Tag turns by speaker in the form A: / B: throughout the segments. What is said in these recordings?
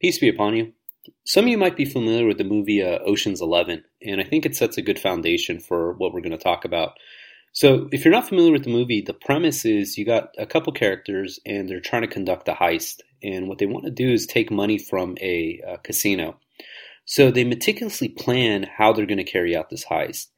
A: Peace be upon you. Some of you might be familiar with the movie uh, Ocean's Eleven, and I think it sets a good foundation for what we're going to talk about. So, if you're not familiar with the movie, the premise is you got a couple characters and they're trying to conduct a heist, and what they want to do is take money from a, a casino. So, they meticulously plan how they're going to carry out this heist.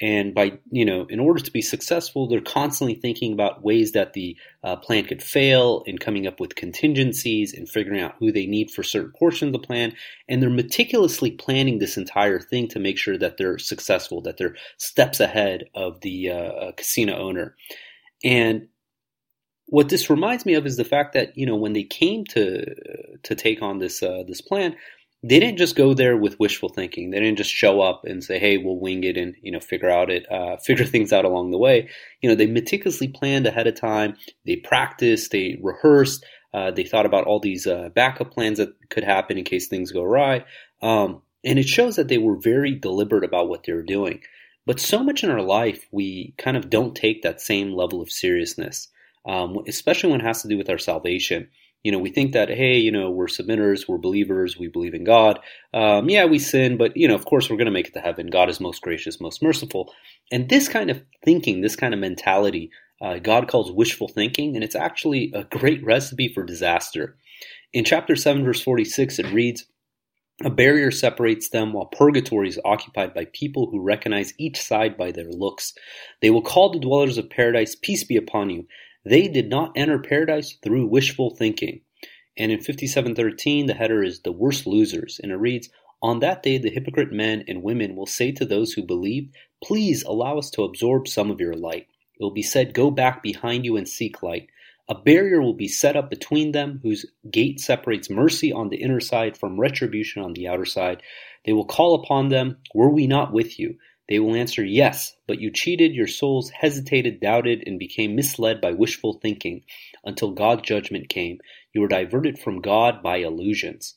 A: And by, you know, in order to be successful, they're constantly thinking about ways that the uh, plan could fail and coming up with contingencies and figuring out who they need for certain portions of the plan. And they're meticulously planning this entire thing to make sure that they're successful, that they're steps ahead of the uh, casino owner. And what this reminds me of is the fact that, you know, when they came to, to take on this, uh, this plan, they didn't just go there with wishful thinking. They didn't just show up and say, "Hey, we'll wing it and you know figure out it, uh, figure things out along the way." You know, they meticulously planned ahead of time. They practiced. They rehearsed. Uh, they thought about all these uh, backup plans that could happen in case things go awry. Um, and it shows that they were very deliberate about what they were doing. But so much in our life, we kind of don't take that same level of seriousness, um, especially when it has to do with our salvation. You know, we think that, hey, you know, we're submitters, we're believers, we believe in God. Um, yeah, we sin, but, you know, of course, we're going to make it to heaven. God is most gracious, most merciful. And this kind of thinking, this kind of mentality, uh, God calls wishful thinking, and it's actually a great recipe for disaster. In chapter 7, verse 46, it reads, a barrier separates them while purgatory is occupied by people who recognize each side by their looks. They will call the dwellers of paradise, Peace be upon you. They did not enter paradise through wishful thinking. And in 5713, the header is the worst losers, and it reads, On that day, the hypocrite men and women will say to those who believe, Please allow us to absorb some of your light. It will be said, Go back behind you and seek light. A barrier will be set up between them, whose gate separates mercy on the inner side from retribution on the outer side. They will call upon them, Were we not with you? They will answer, Yes, but you cheated, your souls hesitated, doubted, and became misled by wishful thinking until God's judgment came. You were diverted from God by illusions.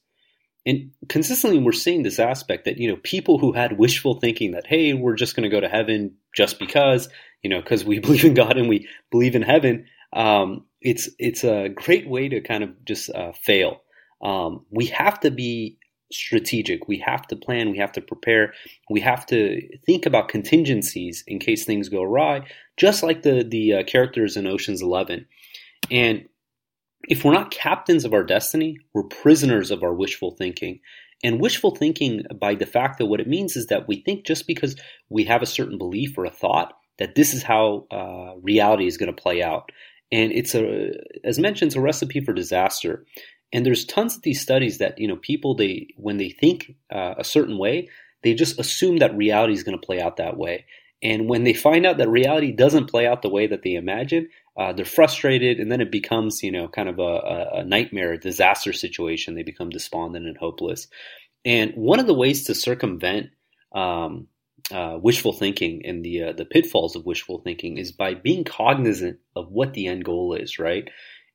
A: And consistently, we're seeing this aspect that, you know, people who had wishful thinking that, hey, we're just going to go to heaven just because, you know, because we believe in God and we believe in heaven, um, it's, it's a great way to kind of just uh, fail. Um, we have to be strategic. We have to plan, we have to prepare, we have to think about contingencies in case things go awry, just like the the uh, characters in Ocean's 11. And if we're not captains of our destiny, we're prisoners of our wishful thinking. And wishful thinking, by de facto, what it means is that we think just because we have a certain belief or a thought that this is how uh, reality is going to play out. And it's a, as mentioned, it's a recipe for disaster. And there's tons of these studies that you know people they when they think uh, a certain way, they just assume that reality is going to play out that way. And when they find out that reality doesn't play out the way that they imagine, uh, they're frustrated, and then it becomes you know kind of a, a nightmare, a disaster situation. They become despondent and hopeless. And one of the ways to circumvent um, uh, wishful thinking and the uh, the pitfalls of wishful thinking is by being cognizant of what the end goal is, right?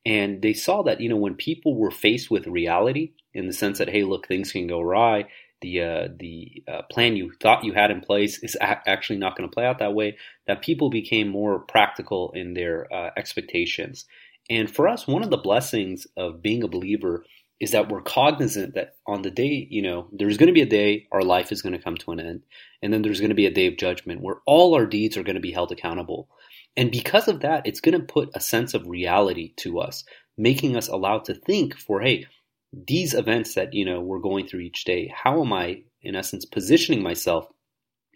A: And they saw that, you know, when people were faced with reality in the sense that, hey, look, things can go awry, the uh, the uh, plan you thought you had in place is a- actually not going to play out that way. That people became more practical in their uh, expectations. And for us, one of the blessings of being a believer is that we're cognizant that on the day, you know, there's going to be a day our life is going to come to an end, and then there's going to be a day of judgment where all our deeds are going to be held accountable. And because of that, it's going to put a sense of reality to us, making us allowed to think for, hey, these events that, you know, we're going through each day, how am I, in essence, positioning myself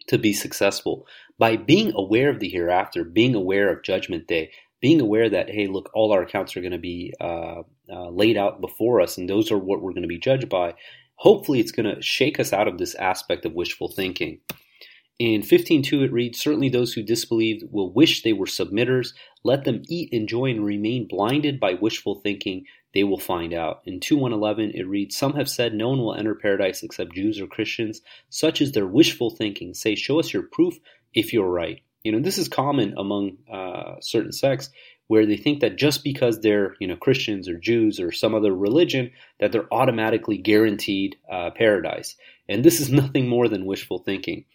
A: to be successful by being aware of the hereafter, being aware of judgment day, being aware that, hey, look, all our accounts are going to be uh, uh, laid out before us, and those are what we're going to be judged by. Hopefully, it's going to shake us out of this aspect of wishful thinking. In 15.2 it reads, Certainly those who disbelieved will wish they were submitters. Let them eat, enjoy, and remain blinded by wishful thinking. They will find out. In 2.111 it reads, Some have said no one will enter paradise except Jews or Christians. Such is their wishful thinking. Say, show us your proof if you're right. You know, this is common among uh, certain sects where they think that just because they're you know Christians or Jews or some other religion that they're automatically guaranteed uh, paradise, and this is nothing more than wishful thinking.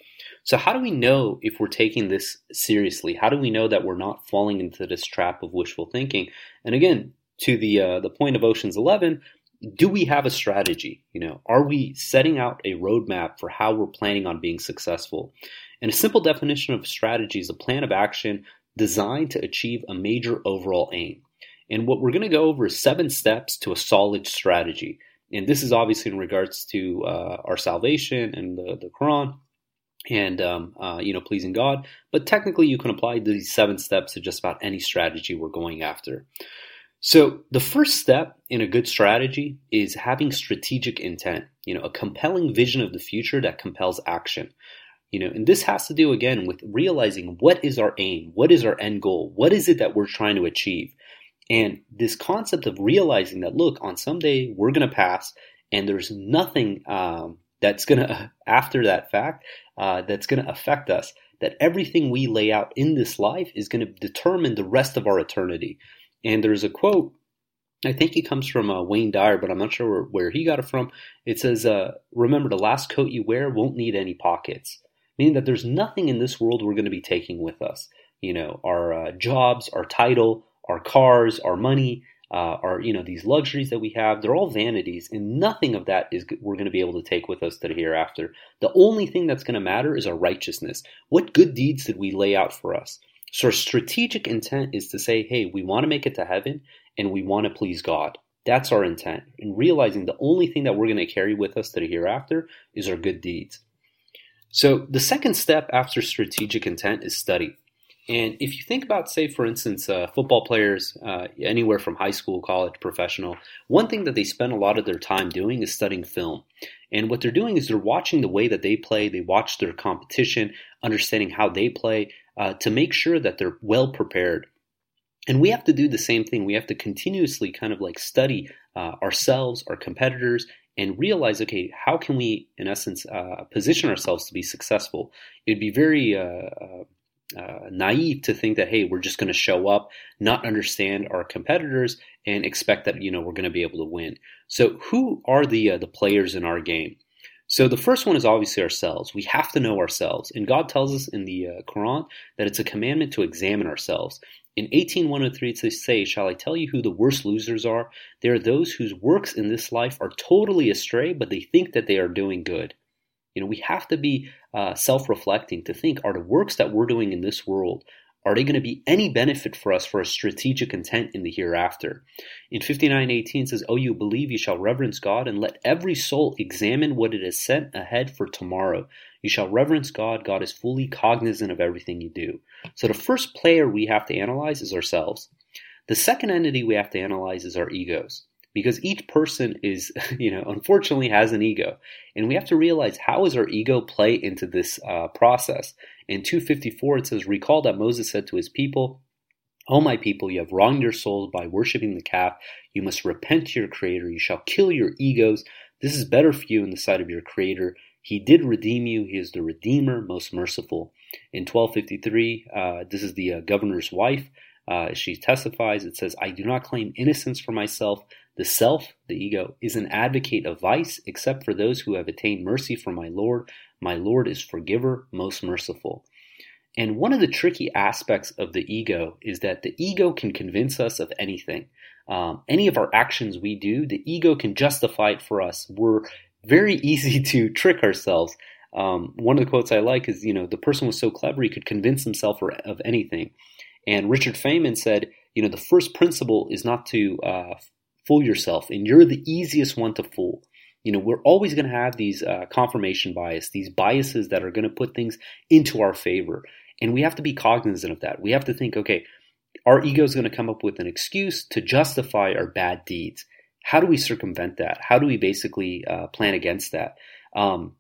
A: So, how do we know if we're taking this seriously? How do we know that we're not falling into this trap of wishful thinking? And again, to the uh, the point of Ocean's Eleven, do we have a strategy? You know, are we setting out a roadmap for how we're planning on being successful? And a simple definition of strategy is a plan of action designed to achieve a major overall aim. And what we're going to go over is seven steps to a solid strategy. And this is obviously in regards to uh, our salvation and the, the Quran and um, uh, you know pleasing God. But technically, you can apply these seven steps to just about any strategy we're going after. So the first step in a good strategy is having strategic intent. You know, a compelling vision of the future that compels action. You know, and this has to do again with realizing what is our aim, what is our end goal, what is it that we're trying to achieve. And this concept of realizing that, look, on some day we're going to pass, and there's nothing um, that's going to, after that fact, uh, that's going to affect us. That everything we lay out in this life is going to determine the rest of our eternity. And there's a quote, I think it comes from uh, Wayne Dyer, but I'm not sure where, where, he got it from. It says, uh, Remember, the last coat you wear won't need any pockets meaning that there's nothing in this world we're going to be taking with us. You know, our uh, jobs, our title, our cars, our money, uh, our you know these luxuries that we have. They're all vanities, and nothing of that is we're going to be able to take with us to the hereafter. The only thing that's going to matter is our righteousness. What good deeds did we lay out for us? So our strategic intent is to say, hey, we want to make it to heaven, and we want to please God. That's our intent. And realizing the only thing that we're going to carry with us to the hereafter is our good deeds. So the second step after strategic intent is study. And if you think about, say, for instance, uh, football players, uh, anywhere from high school, college, professional, one thing that they spend a lot of their time doing is studying film. And what they're doing is they're watching the way that they play, they watch their competition, understanding how they play, uh, to make sure that they're well prepared. And we have to do the same thing. We have to continuously kind of like study uh, ourselves, our competitors, and realize, okay, how can we, in essence, uh, position ourselves to be successful? It'd be very uh, naive to think that, hey, we're just going to show up, not understand our competitors, and expect that you know we're going to be able to win. So, who are the uh, the players in our game? So the first one is obviously ourselves. We have to know ourselves. And God tells us in the uh, Quran that it's a commandment to examine ourselves. In 18103 it says, Say, shall I tell you who the worst losers are? They are those whose works in this life are totally astray, but they think that they are doing good. You know, we have to be uh, self reflecting to think are the works that we're doing in this world, are they going to be any benefit for us for a strategic intent in the hereafter? In 5918 says, Oh, you believe you shall reverence God, and let every soul examine what it has sent ahead for tomorrow. You shall reverence God. God is fully cognizant of everything you do. So the first player we have to analyze is ourselves. The second entity we have to analyze is our egos. Because each person is, you know, unfortunately has an ego. And we have to realize how does our ego play into this uh, process. In 254, it says, Recall that Moses said to his people, O my people, you have wronged your souls by worshipping the calf. You must repent to your Creator. You shall kill your egos. This is better for you in the sight of your Creator. He did redeem you. He is the Redeemer, most merciful. In 1253, uh, this is the uh, governor's wife. Uh, she testifies, it says, I do not claim innocence for myself. The self, the ego, is an advocate of vice, except for those who have attained mercy from my Lord. My Lord is forgiver, most merciful. And one of the tricky aspects of the ego is that the ego can convince us of anything. Um, any of our actions we do, the ego can justify it for us. We're very easy to trick ourselves. Um, one of the quotes I like is, you know, the person was so clever he could convince himself of anything. And Richard Feynman said, you know, the first principle is not to uh, fool yourself, and you're the easiest one to fool. You know, we're always going to have these uh, confirmation bias, these biases that are going to put things into our favor. And we have to be cognizant of that. We have to think, okay, our ego is going to come up with an excuse to justify our bad deeds. How do we circumvent that? How do we basically uh, plan against that? Um,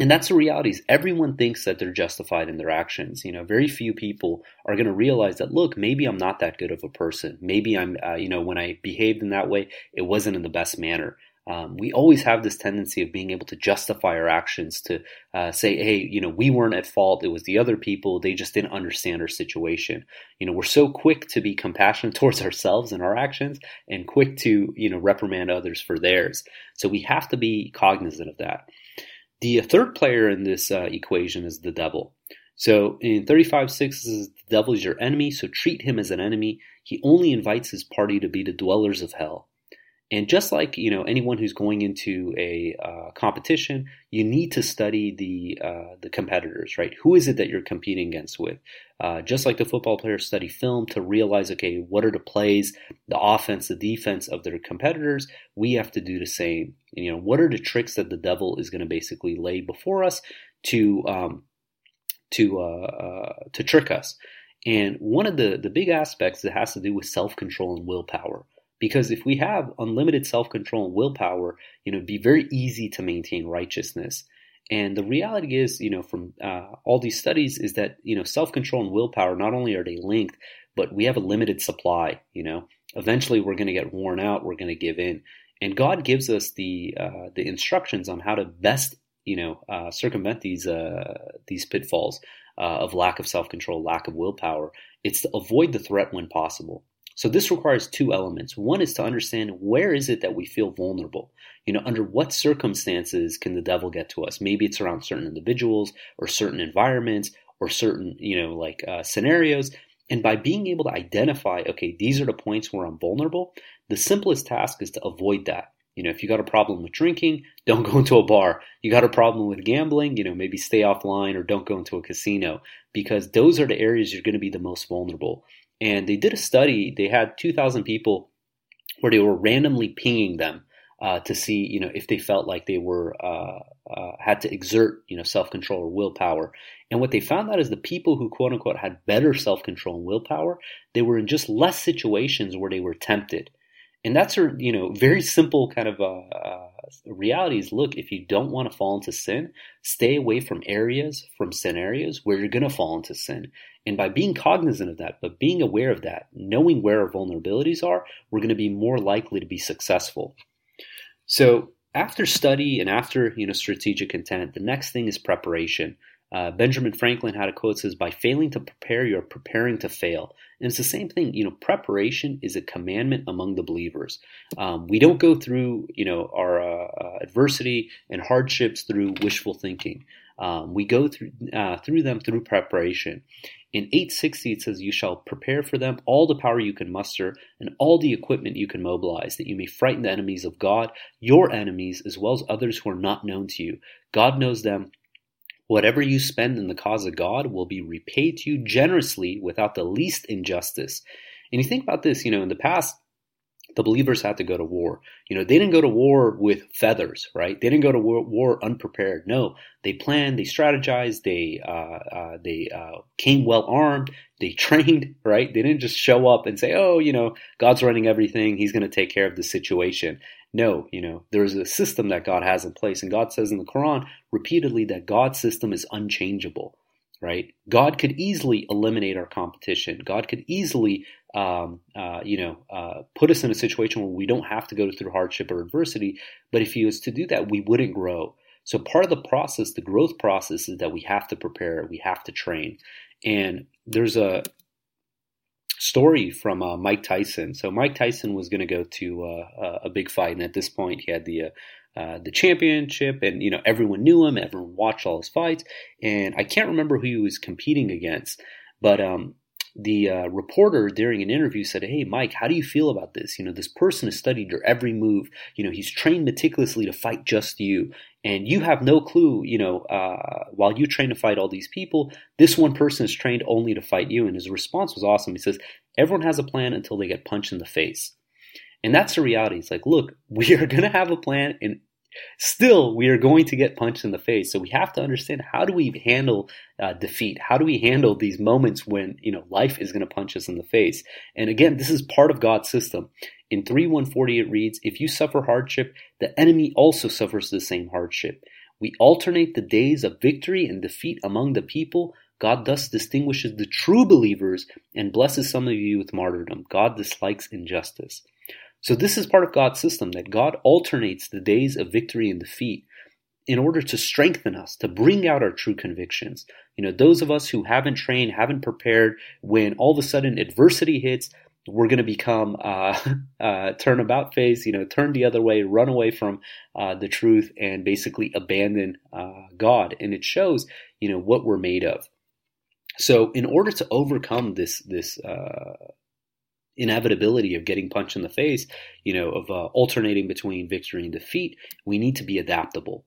A: and that's the reality is everyone thinks that they're justified in their actions. You know, very few people are going to realize that, look, maybe I'm not that good of a person. Maybe I'm, uh, you know, when I behaved in that way, it wasn't in the best manner. Um, we always have this tendency of being able to justify our actions to uh, say, hey, you know, we weren't at fault. It was the other people. They just didn't understand our situation. You know, we're so quick to be compassionate towards ourselves and our actions and quick to, you know, reprimand others for theirs. So we have to be cognizant of that. The third player in this uh, equation is the devil. So in 35.6 says the devil is your enemy, so treat him as an enemy. He only invites his party to be the dwellers of hell. And just like you know anyone who's going into a uh, competition, you need to study the uh, the competitors, right? Who is it that you're competing against with? Uh, just like the football players study film to realize, okay, what are the plays, the offense, the defense of their competitors? We have to do the same. And, you know, what are the tricks that the devil is going to basically lay before us to um, to uh, uh, to trick us? And one of the the big aspects that has to do with self control and willpower. Because if we have unlimited self control and willpower, you know, it'd be very easy to maintain righteousness. And the reality is, you know, from uh, all these studies, is that you know, self control and willpower not only are they linked, but we have a limited supply. You know, eventually we're going to get worn out. We're going to give in, and God gives us the uh, the instructions on how to best, you know, uh, circumvent these uh, these pitfalls uh, of lack of self control, lack of willpower. It's to avoid the threat when possible. So this requires two elements. One is to understand where is it that we feel vulnerable? You know, under what circumstances can the devil get to us? Maybe it's around certain individuals or certain environments or certain, you know, like uh, scenarios. And by being able to identify, okay, these are the points where I'm vulnerable, the simplest task is to avoid that. You know, if you got a problem with drinking, don't go into a bar. You got a problem with gambling, you know, maybe stay offline or don't go into a casino because those are the areas you're going to be the most vulnerable. And they did a study. They had 2,000 people where they were randomly pinging them uh, to see, you know, if they felt like they were uh, uh, had to exert, you know, self control or willpower. And what they found out is the people who quote unquote had better self control and willpower, they were in just less situations where they were tempted. And that's a you know very simple kind of uh, uh, reality is look if you don't want to fall into sin, stay away from areas from sin areas where you're going to fall into sin. And by being cognizant of that, but being aware of that, knowing where our vulnerabilities are, we're going to be more likely to be successful. So after study and after you know strategic intent, the next thing is preparation. Uh, Benjamin Franklin had a quote says, "By failing to prepare, you're preparing to fail." And it's the same thing. You know, preparation is a commandment among the believers. Um, we don't go through you know our uh, uh, adversity and hardships through wishful thinking. Um, we go through uh, through them through preparation. In 860, it says, You shall prepare for them all the power you can muster and all the equipment you can mobilize, that you may frighten the enemies of God, your enemies, as well as others who are not known to you. God knows them, Whatever you spend in the cause of God will be repaid to you generously without the least injustice. And you think about this, you know, in the past, the believers had to go to war. You know, they didn't go to war with feathers, right? They didn't go to war, war unprepared. No, they planned, they strategized, they uh, uh, they uh, came well armed, they trained, right? They didn't just show up and say, "Oh, you know, God's running everything; He's going to take care of the situation." No, you know, there's a system that God has in place. And God says in the Quran repeatedly that God's system is unchangeable, right? God could easily eliminate our competition. God could easily, um, uh, you know, uh, put us in a situation where we don't have to go through hardship or adversity. But if He was to do that, we wouldn't grow. So part of the process, the growth process, is that we have to prepare, we have to train. And there's a story from uh, Mike Tyson. So Mike Tyson was going to go to uh, a big fight, and at this point, he had the uh, uh, the championship, and you know everyone knew him, everyone watched all his fights, and I can't remember who he was competing against, but um, the uh, reporter during an interview said, "Hey, Mike, how do you feel about this? You know, this person has studied your every move. You know, he's trained meticulously to fight just you, and you have no clue. You know, uh, while you train to fight all these people, this one person is trained only to fight you." And his response was awesome. He says, "Everyone has a plan until they get punched in the face." And that's the reality. It's like, look, we are going to have a plan, and still we are going to get punched in the face. So we have to understand how do we handle uh, defeat? How do we handle these moments when you know life is going to punch us in the face? And again this is part of god's system. In 3140 it reads if you suffer hardship the enemy also suffers the same hardship. We alternate the days of victory and defeat among the people. God thus distinguishes the true believers and blesses some of you with martyrdom. God dislikes injustice. So this is part of God's system that God alternates the days of victory and defeat in order to strengthen us, to bring out our true convictions. You know, those of us who haven't trained, haven't prepared, when all of a sudden adversity hits, we're going to become uh, uh, turn about face, you know, turn the other way, run away from uh, the truth, and basically abandon uh, God. And it shows, you know, what we're made of. So, in order to overcome this this uh, inevitability of getting punched in the face, you know, of uh, alternating between victory and defeat, we need to be adaptable.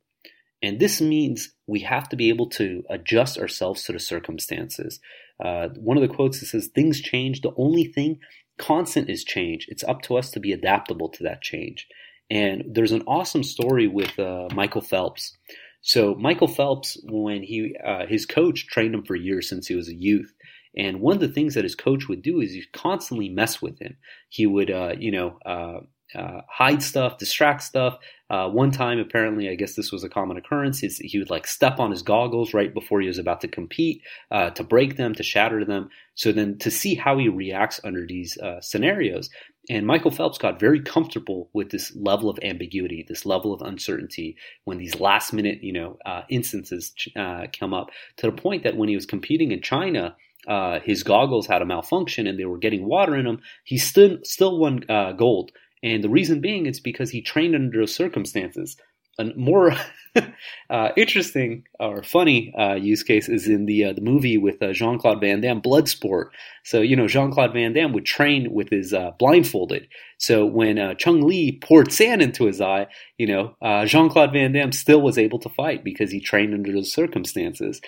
A: And this means we have to be able to adjust ourselves to the circumstances. Uh, one of the quotes that says, Things change. The only thing constant is change. It's up to us to be adaptable to that change. And there's an awesome story with uh, Michael Phelps. So Michael Phelps, when he uh, his coach trained him for years since he was a youth, and one of the things that his coach would do is he constantly mess with him. He would, uh, you know, uh, uh, hide stuff, distract stuff. Uh, one time, apparently, I guess this was a common occurrence, is he would like step on his goggles right before he was about to compete, uh, to break them, to shatter them. So then to see how he reacts under these uh, scenarios. And Michael Phelps got very comfortable with this level of ambiguity, this level of uncertainty when these last minute, you know, instances come up to the point that when he was competing in China, uh, his goggles had a malfunction and they were getting water in them. He still still won uh, gold and the reason being, it's because he trained under those circumstances. A more uh, interesting or funny uh, use case is in the uh, the movie with uh, Jean Claude Van Damme, Bloodsport. So you know Jean Claude Van Damme would train with his uh, blindfolded. So when uh, Chong Li poured sand into his eye, you know Jean Claude Van Damme still was able to fight because he trained under those circumstances.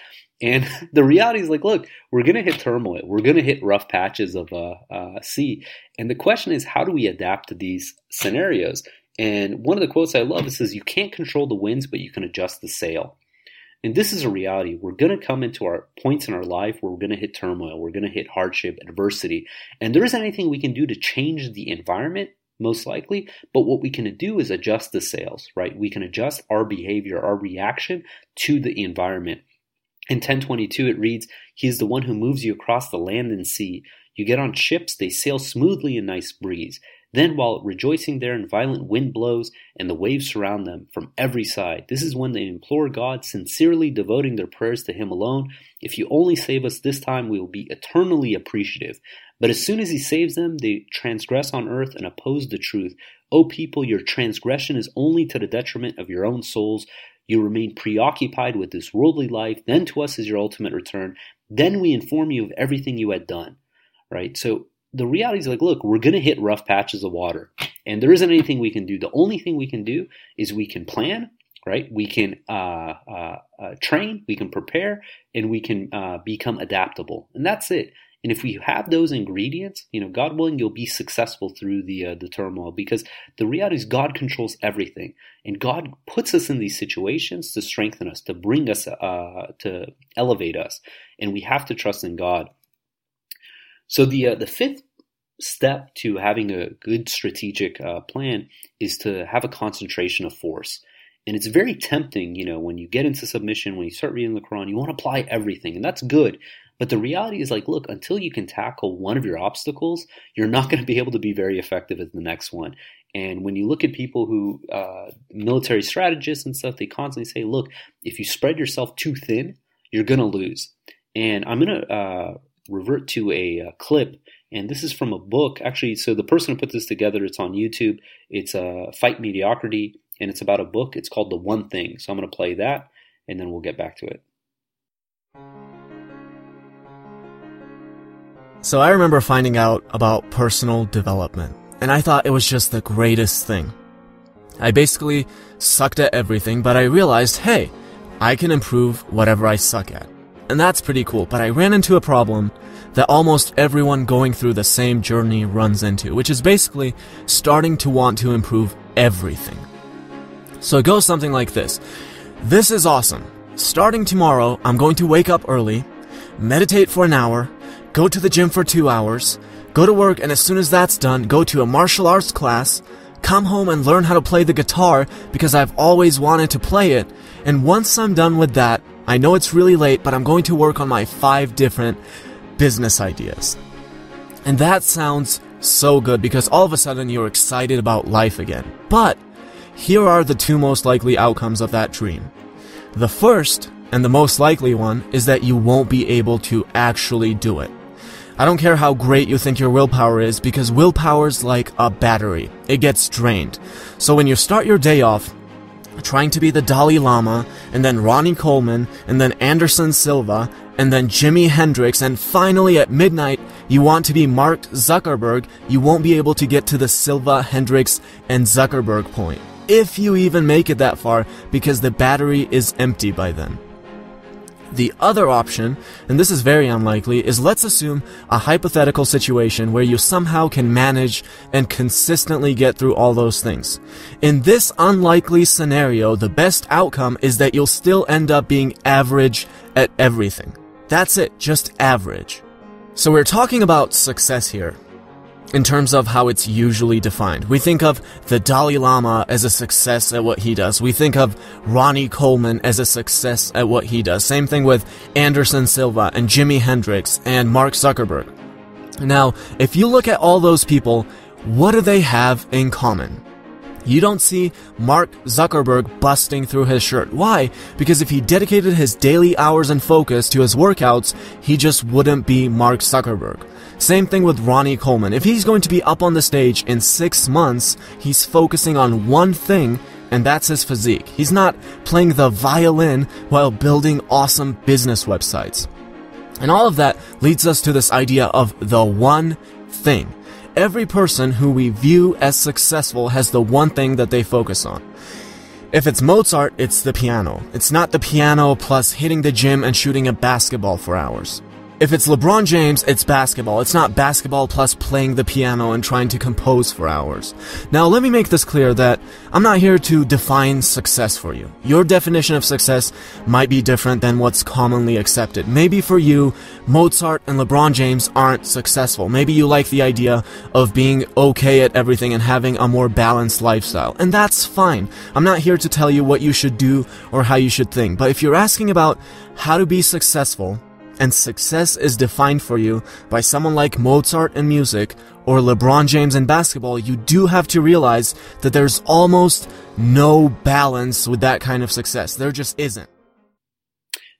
A: And the reality is like, look, we're going to hit turmoil. We're going to hit rough patches of uh, uh, sea. And the question is, how do we adapt to these scenarios? And one of the quotes I love is says, you can't control the winds, but you can adjust the sail. And this is a reality. We're going to come into our points in our life where we're going to hit turmoil. We're going to hit hardship, adversity. And there isn't anything we can do to change the environment, most likely. But what we can do is adjust the sails, right? We can adjust our behavior, our reaction to the environment. In 1022, it reads, He is the one who moves you across the land and sea. You get on ships, they sail smoothly in nice breeze. Then, while rejoicing there, and violent wind blows, and the waves surround them from every side, this is when they implore God, sincerely devoting their prayers to Him alone. If you only save us this time, we will be eternally appreciative. But as soon as He saves them, they transgress on earth and oppose the truth. O people, your transgression is only to the detriment of your own souls. You remain preoccupied with this worldly life, then to us is your ultimate return. Then we inform you of everything you had done. Right? So the reality is like, look, we're going to hit rough patches of water, and there isn't anything we can do. The only thing we can do is we can plan, right? We can uh, uh, uh, train, we can prepare, and we can uh, become adaptable, and that's it. And if we have those ingredients, you know, God willing, you'll be successful through the uh, the turmoil because the reality is God controls everything, and God puts us in these situations to strengthen us, to bring us, uh, to elevate us, and we have to trust in God. So the uh, the fifth step to having a good strategic uh, plan is to have a concentration of force. And it's very tempting, you know, when you get into submission, when you start reading the Quran, you want to apply everything, and that's good. But the reality is like, look, until you can tackle one of your obstacles, you're not going to be able to be very effective at the next one. And when you look at people who, uh, military strategists and stuff, they constantly say, look, if you spread yourself too thin, you're going to lose. And I'm going to uh, revert to a, a, uh, clip, and this is from a book. Actually, so the person who put this together, it's on YouTube. It's a uh, Fight Mediocrity, and it's about a book. It's called The One Thing. So I'm going to play that, and then we'll get back to it.
B: So I remember finding out about personal development, and I thought it was just the greatest thing. I basically sucked at everything, but I realized, hey, I can improve whatever I suck at. And that's pretty cool, but I ran into a problem that almost everyone going through the same journey runs into, which is basically starting to want to improve everything. So it goes something like this. This is awesome. Starting tomorrow, I'm going to wake up early, meditate for an hour, go to the gym for two hours, go to work, and as soon as that's done, go to a martial arts class, come home and learn how to play the guitar because I've always wanted to play it. And once I'm done with that, I know it's really late, but I'm going to work on my five different business ideas. And that sounds so good because all of a sudden you're excited about life again. But here are the two most likely outcomes of that dream. The first, and the most likely one, is that you won't be able to actually do it. I don't care how great you think your willpower is because willpower's like a battery. It gets drained. So when you start your day off trying to be the Dalai Lama, and then Ronnie Coleman, and then Anderson Silva, and then Jimi Hendrix, and finally at midnight You want to be Mark Zuckerberg, you won't be able to get to the Silva, Hendrix, and Zuckerberg point. If you even make it that far, because the battery is empty by then. The other option, and this is very unlikely, is let's assume a hypothetical situation where you somehow can manage and consistently get through all those things. In this unlikely scenario, the best outcome is that you'll still end up being average at everything. That's it, just average. So we're talking about success here in terms of how it's usually defined. We think of the Dalai Lama as a success at what he does. We think of Ronnie Coleman as a success at what he does. Same thing with Anderson Silva and Jimi Hendrix and Mark Zuckerberg. Now, if you look at all those people, what do they have in common? You don't see Mark Zuckerberg busting through his shirt. Why? Because if he dedicated his daily hours and focus to his workouts, he just wouldn't be Mark Zuckerberg. Same thing with Ronnie Coleman. If he's going to be up on the stage in six months, he's focusing on one thing, and that's his physique. He's not playing the violin while building awesome business websites. And all of that leads us to this idea of the one thing. Every person who we view as successful has the one thing that they focus on. If it's Mozart, it's the piano. It's not the piano plus hitting the gym and shooting a basketball for hours. If it's LeBron James, it's basketball. It's not basketball plus playing the piano and trying to compose for hours. Now, let me make this clear that I'm not here to define success for you. Your definition of success might be different than what's commonly accepted. Maybe for you, Mozart and LeBron James aren't successful. Maybe you like the idea of being okay at everything and having a more balanced lifestyle. And that's fine. I'm not here to tell you what you should do or how you should think. But if you're asking about how to be successful, and success is defined for you by someone like Mozart in music or LeBron James in basketball, you do have to realize that there's almost no balance with that kind of success. There just isn't.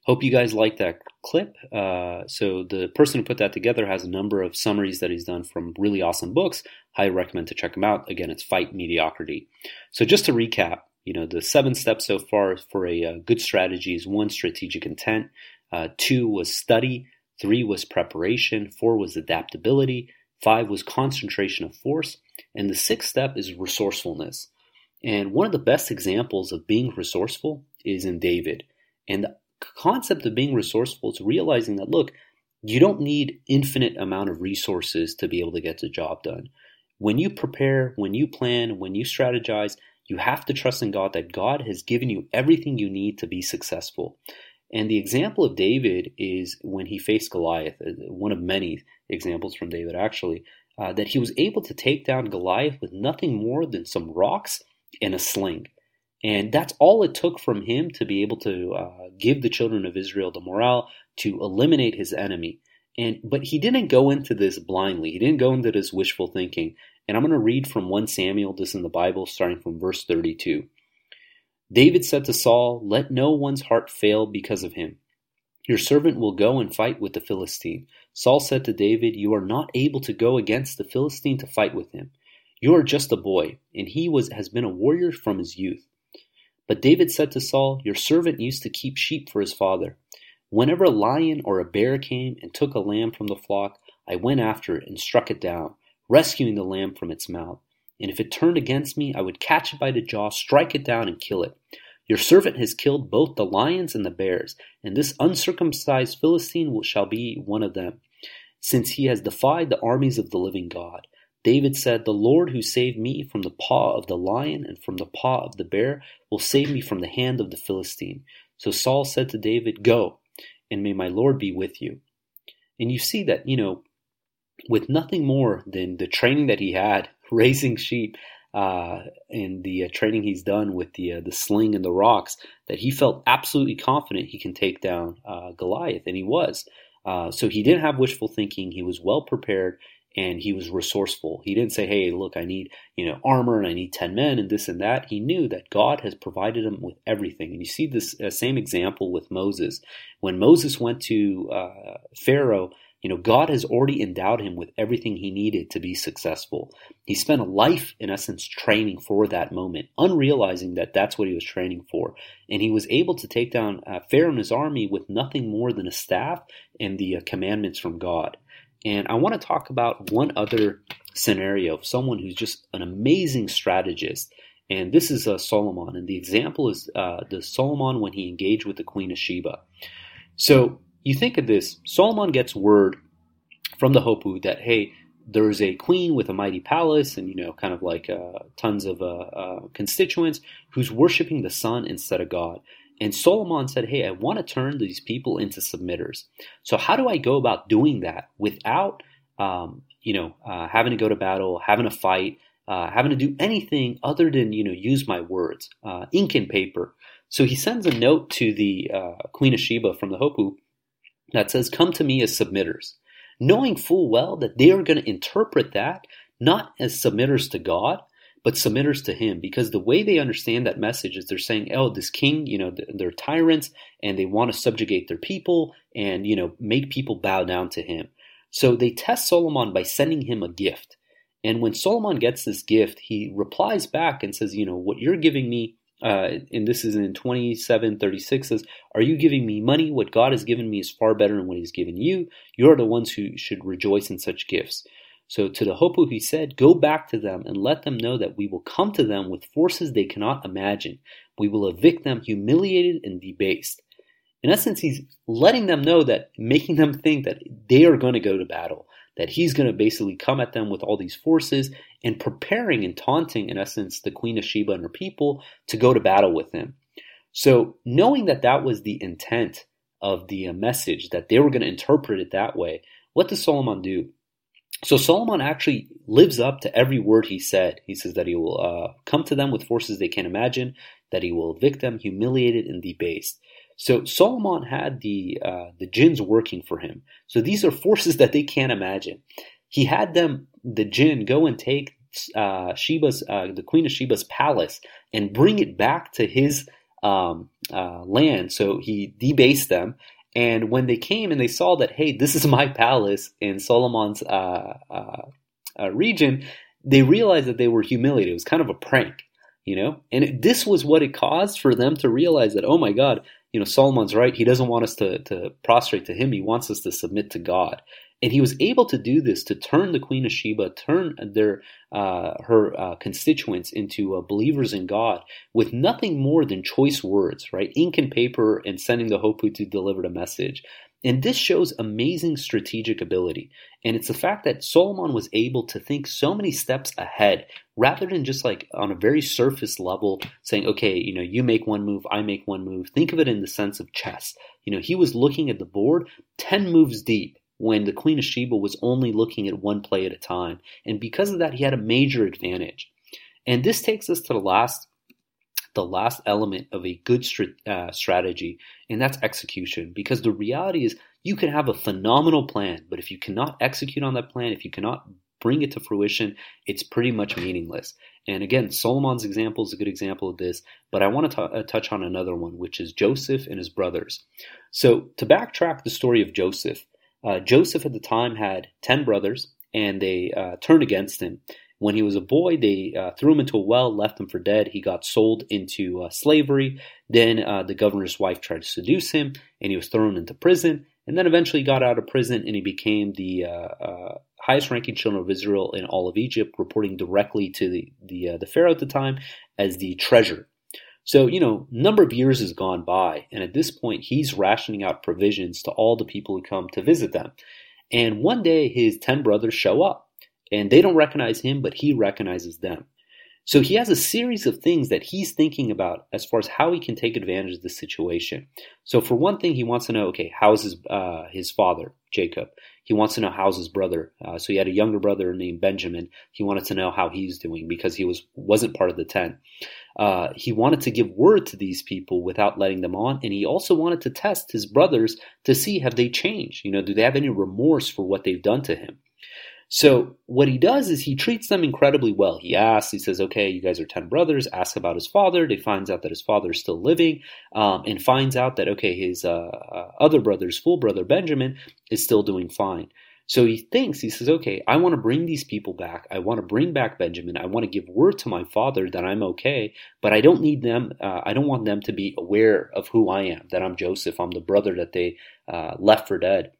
A: Hope you guys like that clip. Uh, so the person who put that together has a number of summaries that he's done from really awesome books. Highly recommend to check them out. Again, it's Fight Mediocrity. So just to recap, you know, the seven steps so far for a, a uh, good strategy is one, strategic intent. Uh, two was study. Three was preparation. Four was adaptability. Five was concentration of force. And the sixth step is resourcefulness. And one of the best examples of being resourceful is in David. And the concept of being resourceful is realizing that, look, you don't need infinite amount of resources to be able to get the job done. When you prepare, when you plan, when you strategize, you have to trust in God that God has given you everything you need to be successful. And the example of David is when he faced Goliath, uh, one of many examples from David actually, uh, that he was able to take down Goliath with nothing more than some rocks and a sling. And that's all it took from him to be able to uh, give the children of Israel the morale to eliminate his enemy. And but he didn't go into this blindly. He didn't go into this wishful thinking. And I'm going to read from 1 Samuel, this in the Bible, starting from verse 32. David said to Saul, Let no one's heart fail because of him. Your servant will go and fight with the Philistine. Saul said to David, You are not able to go against the Philistine to fight with him. You are just a boy, and he was has been a warrior from his youth. But David said to Saul, Your servant used to keep sheep for his father. Whenever a lion or a bear came and took a lamb from the flock, I went after it and struck it down, rescuing the lamb from its mouth. And if it turned against me, I would catch it by the jaw, strike it down, and kill it. Your servant has killed both the lions and the bears, and this uncircumcised Philistine shall be one of them, since he has defied the armies of the living God. David said, The Lord who saved me from the paw of the lion and from the paw of the bear will save me from the hand of the Philistine. So Saul said to David, Go, and may my Lord be with you. And you see that, you know, with nothing more than the training that he had raising sheep, uh, and the uh, training he's done with the uh, the sling and the rocks, that he felt absolutely confident he can take down uh, Goliath, and he was. Uh, so he didn't have wishful thinking. He was well prepared and he was resourceful. He didn't say, "Hey, look, I need you know armor and I need ten men and this and that." He knew that God has provided him with everything. And you see this uh, same example with Moses. When Moses went to Pharaoh you know, God has already endowed him with everything he needed to be successful. He spent a life, in essence, training for that moment, unrealizing that that's what he was training for. And he was able to take down uh, Pharaoh and his army with nothing more than a staff and the uh, commandments from God. And I want to talk about one other scenario of someone who's just an amazing strategist. And this is uh, Solomon. And the example is uh, the Solomon when he engaged with the Queen of Sheba. So you think of this Solomon gets word from the Hoopoe that, hey, there's a queen with a mighty palace and, you know, kind of like uh, tons of uh, uh, constituents who's worshiping the sun instead of God. And Solomon said, Hey, I want to turn these people into submitters. So, how do I go about doing that without, um, you know, uh, having to go to battle, having to fight, uh, having to do anything other than, you know, use my words, uh, ink and paper? So, he sends a note to the Queen of Sheba from the Hoopoe that says, Come to me as submitters knowing full well that they are going to interpret that not as submitters to God, but submitters to Him. Because the way they understand that message is they're saying, oh, this king, you know, they're tyrants and they want to subjugate their people and, you know, make people bow down to Him. So they test Solomon by sending him a gift. And when Solomon gets this gift, he replies back and says, you know, what you're giving me uh, and this is in 2736 says, Are you giving me money? What God has given me is far better than what He's given you. You're the ones who should rejoice in such gifts. So to the Hoopoe, he said, Go back to them and let them know that we will come to them with forces they cannot imagine. We will evict them humiliated and debased. In essence, he's letting them know that, making them think that they are going to go to battle that he's going to basically come at them with all these forces and preparing and taunting, in essence, the Queen of Sheba and her people to go to battle with him. So, knowing that that was the intent of the uh, message, that they were going to interpret it that way, what does Solomon do? So, Solomon actually lives up to every word he said. He says that he will uh, come to them with forces they can't imagine, that he will evict them, humiliated, and debased. So Solomon had the uh, the jinns working for him. So these are forces that they can't imagine. He had them, the jinn, go and take uh, Sheba's, uh, the Queen of Sheba's palace, and bring it back to his um, uh, land. So he debased them. And when they came and they saw that, hey, this is my palace in Solomon's uh, uh, region, they realized that they were humiliated. It was kind of a prank you know and it, this was what it caused for them to realize that oh my god you know, Solomon's right. He doesn't want us to, to prostrate to him. He wants us to submit to God. And he was able to do this to turn the Queen of Sheba, turn their uh, her uh, constituents into uh, believers in God with nothing more than choice words, right? Ink and paper, and sending the Hoopoe to deliver the message. And this shows amazing strategic ability. And it's the fact that Solomon was able to think so many steps ahead rather than just like on a very surface level saying, okay, you know, you make one move, I make one move. Think of it in the sense of chess. You know, he was looking at the board 10 moves deep when the Queen of Sheba was only looking at one play at a time. And because of that, he had a major advantage. And this takes us to the last the last element of a good uh, strategy, and that's execution. Because the reality is, you can have a phenomenal plan, but if you cannot execute on that plan, if you cannot bring it to fruition, it's pretty much meaningless. And again, Solomon's example is a good example of this, but I want to t- uh, touch on another one, which is Joseph and his brothers. So, to backtrack the story of Joseph, uh, Joseph at the time had 10 brothers, and they uh, turned against him. When he was a boy, they uh, threw him into a well, left him for dead. He got sold into uh, slavery. Then uh, the governor's wife tried to seduce him, and he was thrown into prison. And then eventually got out of prison, and he became the uh, highest-ranking children of Israel in all of Egypt, reporting directly to the the, uh, the pharaoh at the time as the treasurer. So, you know, number of years has gone by, and at this point, he's rationing out provisions to all the people who come to visit them. And one day, his 10 brothers show up and they don't recognize him, but he recognizes them. So he has a series of things that he's thinking about as far as how he can take advantage of the situation. So for one thing, he wants to know, okay, how's his uh, his father, Jacob? He wants to know how's his brother. Uh, so he had a younger brother named Benjamin. He wanted to know how he's doing because he was wasn't part of the ten. Uh, he wanted to give word to these people without letting them on, and he also wanted to test his brothers to see have they changed. You know, do they have any remorse for what they've done to him? So what he does is he treats them incredibly well. He asks, he says, "Okay, you guys are ten brothers." Asks about his father. They finds out that his father is still living, um, and finds out that okay, his uh, uh, other brother, his full brother Benjamin, is still doing fine. So he thinks, he says, okay, I want to bring these people back. I want to bring back Benjamin. I want to give word to my father that I'm okay, but I don't need them. Uh, I don't want them to be aware of who I am, that I'm Joseph. I'm the brother that they uh, left for dead.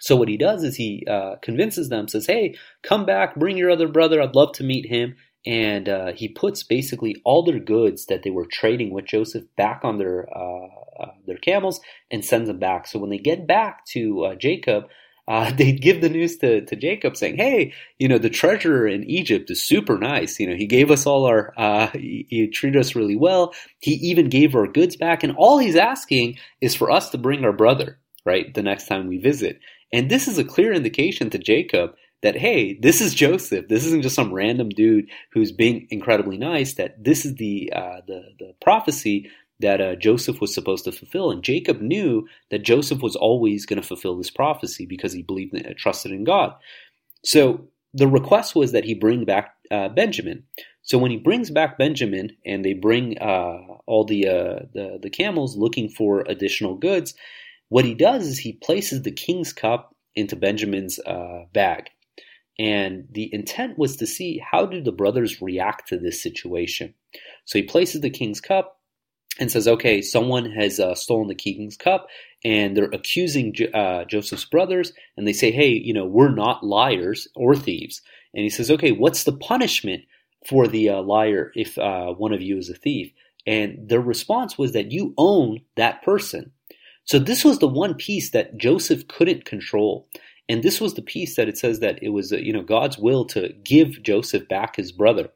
A: So what he does is he uh, convinces them, says, "Hey, come back, bring your other brother. I'd love to meet him." And uh, he puts basically all their goods that they were trading with Joseph back on their uh, uh their camels and sends them back. So when they get back to uh, Jacob, uh, they give the news to, to Jacob saying, "Hey, you know the treasurer in Egypt is super nice. You know he gave us all our, uh, he, he, treated us really well. He even gave our goods back, and all he's asking is for us to bring our brother, right, the next time we visit." And this is a clear indication to Jacob that hey, this is Joseph. This isn't just some random dude who's being incredibly nice. That this is the uh, the the prophecy that uh, Joseph was supposed to fulfill, and Jacob knew that Joseph was always going to fulfill this prophecy because he believed and trusted in God. So the request was that he bring back uh, Benjamin. So when he brings back Benjamin, and they bring uh, all the, uh, the the camels looking for additional goods, what he does is he places the king's cup into Benjamin's uh, bag. And the intent was to see how do the brothers react to this situation. So he places the king's cup and says, okay, someone has uh, stolen the king's cup and they're accusing uh, Joseph's brothers and they say, hey, you know, we're not liars or thieves. And he says, okay, what's the punishment for the uh, liar if uh, one of you is a thief? And their response was that you own that person. So this was the one piece that Joseph couldn't control. And this was the piece that it says that it was, uh, you know, God's will to give Joseph back his brother.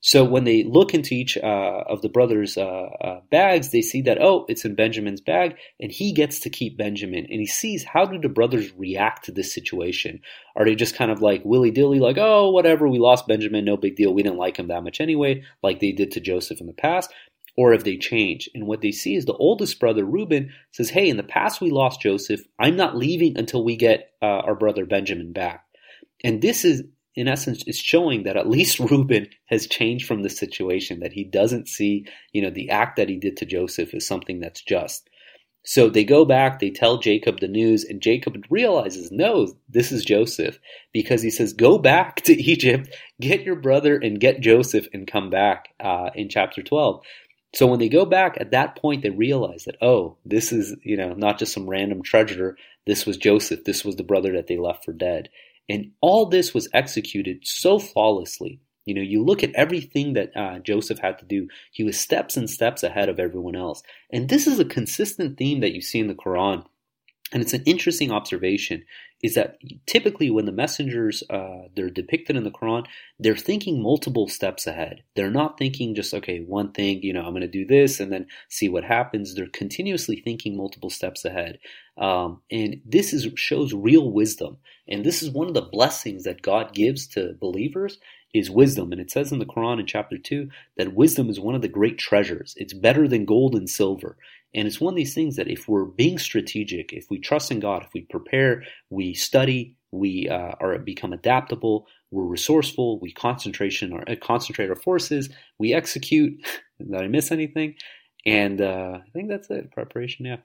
A: So when they look into each uh, of the brothers' uh, uh, bags, they see that oh, it's in Benjamin's bag, and he gets to keep Benjamin. And he sees how do the brothers react to this situation? Are they just kind of like willy dilly, like oh, whatever, we lost Benjamin, no big deal, we didn't like him that much anyway, like they did to Joseph in the past? Or if they change. And what they see is the oldest brother, Reuben, says, Hey, in the past we lost Joseph. I'm not leaving until we get uh, our brother Benjamin back. And this is, in essence, is showing that at least Reuben has changed from the situation, that he doesn't see, you know, the act that he did to Joseph as something that's just. So they go back, they tell Jacob the news, and Jacob realizes, no, this is Joseph, because he says, go back to Egypt, get your brother and get Joseph and come back uh, in chapter 12. So when they go back at that point, they realize that, oh, this is, you know, not just some random treasure. This was Joseph. This was the brother that they left for dead. And all this was executed so flawlessly. You know, you look at everything that uh, Joseph had to do, he was steps and steps ahead of everyone else. And this is a consistent theme that you see in the Quran. And it's an interesting observation is that typically when the messengers uh, they're depicted in the Quran, they're thinking multiple steps ahead. They're not thinking just okay, one thing, you know, I'm going to do this and then see what happens. They're continuously thinking multiple steps ahead, um, and this is shows real wisdom. And this is one of the blessings that God gives to believers is wisdom. And it says in the Quran in chapter 2 that wisdom is one of the great treasures. It's better than gold and silver. And it's one of these things that if we're being strategic, if we trust in God, if we prepare, we study, we uh, are become adaptable, we're resourceful, we concentration or uh, concentrate our forces, we execute. Did I miss anything? And uh, I think that's it. Preparation, yeah.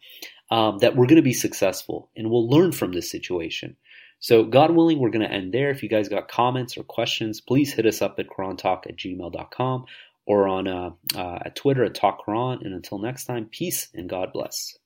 A: Um, that we're going to be successful, and we'll learn from this situation. So, God willing, we're going to end there. If you guys got comments or questions, please hit us up at qurantalk at gmail.com or on uh, uh, at Twitter at. And until next time, peace and God bless.